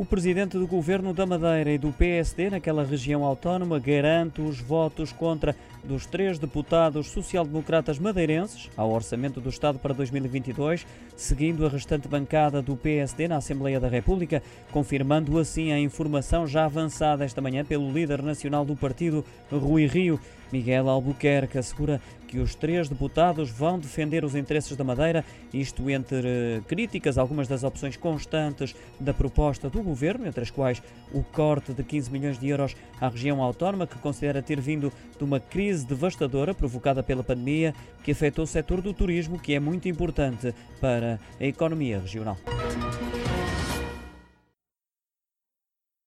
O presidente do governo da Madeira e do PSD naquela região autónoma garante os votos contra dos três deputados social-democratas madeirenses ao orçamento do Estado para 2022, seguindo a restante bancada do PSD na Assembleia da República, confirmando assim a informação já avançada esta manhã pelo líder nacional do partido, Rui Rio. Miguel Albuquerque assegura que os três deputados vão defender os interesses da Madeira, isto entre eh, críticas algumas das opções constantes da proposta do governo, entre as quais o corte de 15 milhões de euros à região autónoma, que considera ter vindo de uma crise devastadora provocada pela pandemia que afetou o setor do turismo, que é muito importante para a economia regional.